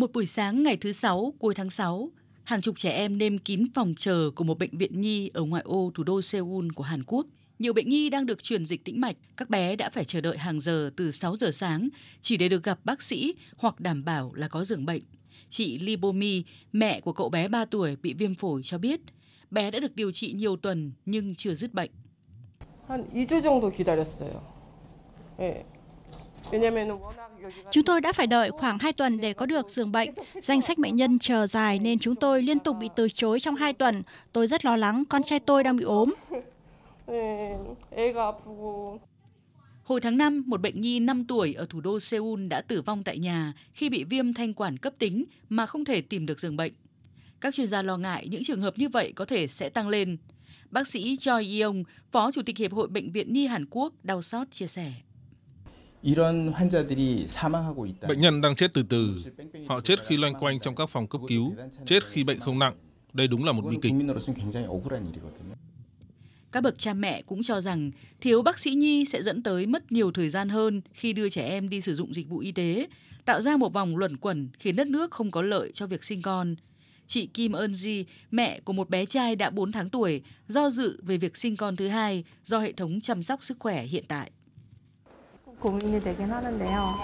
Một buổi sáng ngày thứ Sáu cuối tháng 6, hàng chục trẻ em nêm kín phòng chờ của một bệnh viện nhi ở ngoại ô thủ đô Seoul của Hàn Quốc. Nhiều bệnh nhi đang được truyền dịch tĩnh mạch, các bé đã phải chờ đợi hàng giờ từ 6 giờ sáng chỉ để được gặp bác sĩ hoặc đảm bảo là có giường bệnh. Chị Libomi, mẹ của cậu bé 3 tuổi bị viêm phổi cho biết, bé đã được điều trị nhiều tuần nhưng chưa dứt bệnh. 한 2주 정도 기다렸어요. 예. 왜냐면은 워낙 여기가 Chúng tôi đã phải đợi khoảng 2 tuần để có được giường bệnh. Danh sách bệnh nhân chờ dài nên chúng tôi liên tục bị từ chối trong 2 tuần. Tôi rất lo lắng, con trai tôi đang bị ốm. Hồi tháng 5, một bệnh nhi 5 tuổi ở thủ đô Seoul đã tử vong tại nhà khi bị viêm thanh quản cấp tính mà không thể tìm được giường bệnh. Các chuyên gia lo ngại những trường hợp như vậy có thể sẽ tăng lên. Bác sĩ Choi Yeong, Phó Chủ tịch Hiệp hội Bệnh viện Nhi Hàn Quốc, đau xót chia sẻ. Bệnh nhân đang chết từ từ. Họ chết khi loanh quanh trong các phòng cấp cứu, chết khi bệnh không nặng. Đây đúng là một bi kịch. Các bậc cha mẹ cũng cho rằng thiếu bác sĩ nhi sẽ dẫn tới mất nhiều thời gian hơn khi đưa trẻ em đi sử dụng dịch vụ y tế, tạo ra một vòng luẩn quẩn khiến đất nước không có lợi cho việc sinh con. Chị Kim Eun Ji, mẹ của một bé trai đã 4 tháng tuổi, do dự về việc sinh con thứ hai do hệ thống chăm sóc sức khỏe hiện tại. 고민이 되긴 하는데요.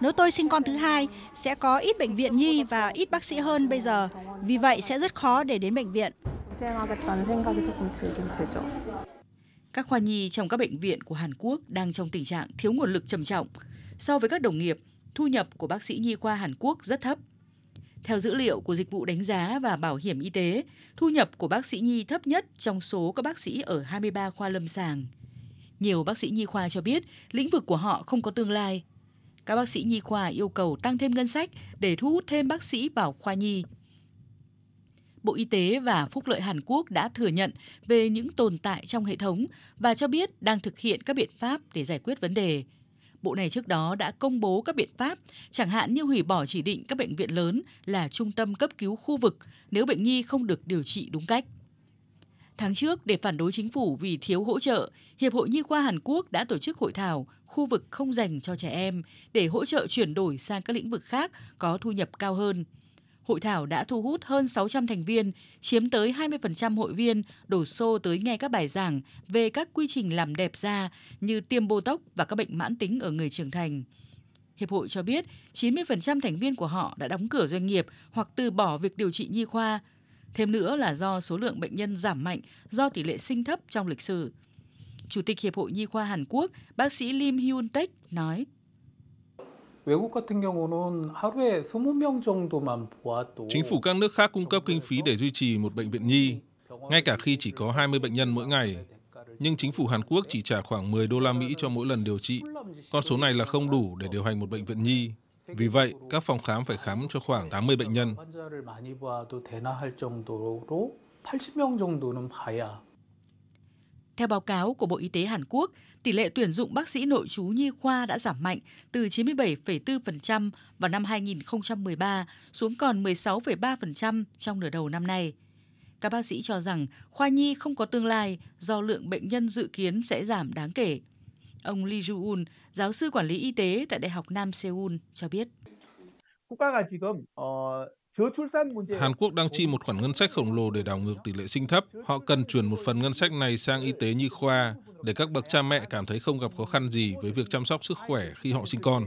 Nếu tôi sinh con thứ hai, sẽ có ít bệnh viện nhi và ít bác sĩ hơn bây giờ. Vì vậy sẽ rất khó để đến bệnh viện. 고생하겠다는 생각이 조금 들긴 들죠. Các khoa nhi trong các bệnh viện của Hàn Quốc đang trong tình trạng thiếu nguồn lực trầm trọng. So với các đồng nghiệp, thu nhập của bác sĩ nhi khoa Hàn Quốc rất thấp. Theo dữ liệu của Dịch vụ Đánh giá và Bảo hiểm Y tế, thu nhập của bác sĩ nhi thấp nhất trong số các bác sĩ ở 23 khoa lâm sàng. Nhiều bác sĩ nhi khoa cho biết lĩnh vực của họ không có tương lai. Các bác sĩ nhi khoa yêu cầu tăng thêm ngân sách để thu hút thêm bác sĩ vào khoa nhi. Bộ Y tế và Phúc lợi Hàn Quốc đã thừa nhận về những tồn tại trong hệ thống và cho biết đang thực hiện các biện pháp để giải quyết vấn đề. Bộ này trước đó đã công bố các biện pháp, chẳng hạn như hủy bỏ chỉ định các bệnh viện lớn là trung tâm cấp cứu khu vực nếu bệnh nhi không được điều trị đúng cách. Tháng trước, để phản đối chính phủ vì thiếu hỗ trợ, Hiệp hội Nhi khoa Hàn Quốc đã tổ chức hội thảo khu vực không dành cho trẻ em để hỗ trợ chuyển đổi sang các lĩnh vực khác có thu nhập cao hơn. Hội thảo đã thu hút hơn 600 thành viên, chiếm tới 20% hội viên đổ xô tới nghe các bài giảng về các quy trình làm đẹp da như tiêm botox và các bệnh mãn tính ở người trưởng thành. Hiệp hội cho biết 90% thành viên của họ đã đóng cửa doanh nghiệp hoặc từ bỏ việc điều trị nhi khoa thêm nữa là do số lượng bệnh nhân giảm mạnh do tỷ lệ sinh thấp trong lịch sử. Chủ tịch Hiệp hội Nhi khoa Hàn Quốc, bác sĩ Lim Hyun Tech nói. Chính phủ các nước khác cung cấp kinh phí để duy trì một bệnh viện nhi, ngay cả khi chỉ có 20 bệnh nhân mỗi ngày. Nhưng chính phủ Hàn Quốc chỉ trả khoảng 10 đô la Mỹ cho mỗi lần điều trị. Con số này là không đủ để điều hành một bệnh viện nhi. Vì vậy, các phòng khám phải khám cho khoảng 80 bệnh nhân. Theo báo cáo của Bộ Y tế Hàn Quốc, tỷ lệ tuyển dụng bác sĩ nội trú nhi khoa đã giảm mạnh từ 97,4% vào năm 2013 xuống còn 16,3% trong nửa đầu năm nay. Các bác sĩ cho rằng khoa nhi không có tương lai do lượng bệnh nhân dự kiến sẽ giảm đáng kể. Ông Lee Ju-un, giáo sư quản lý y tế tại Đại học Nam Seoul cho biết. Hàn Quốc đang chi một khoản ngân sách khổng lồ để đảo ngược tỷ lệ sinh thấp. Họ cần chuyển một phần ngân sách này sang y tế nhi khoa để các bậc cha mẹ cảm thấy không gặp khó khăn gì với việc chăm sóc sức khỏe khi họ sinh con.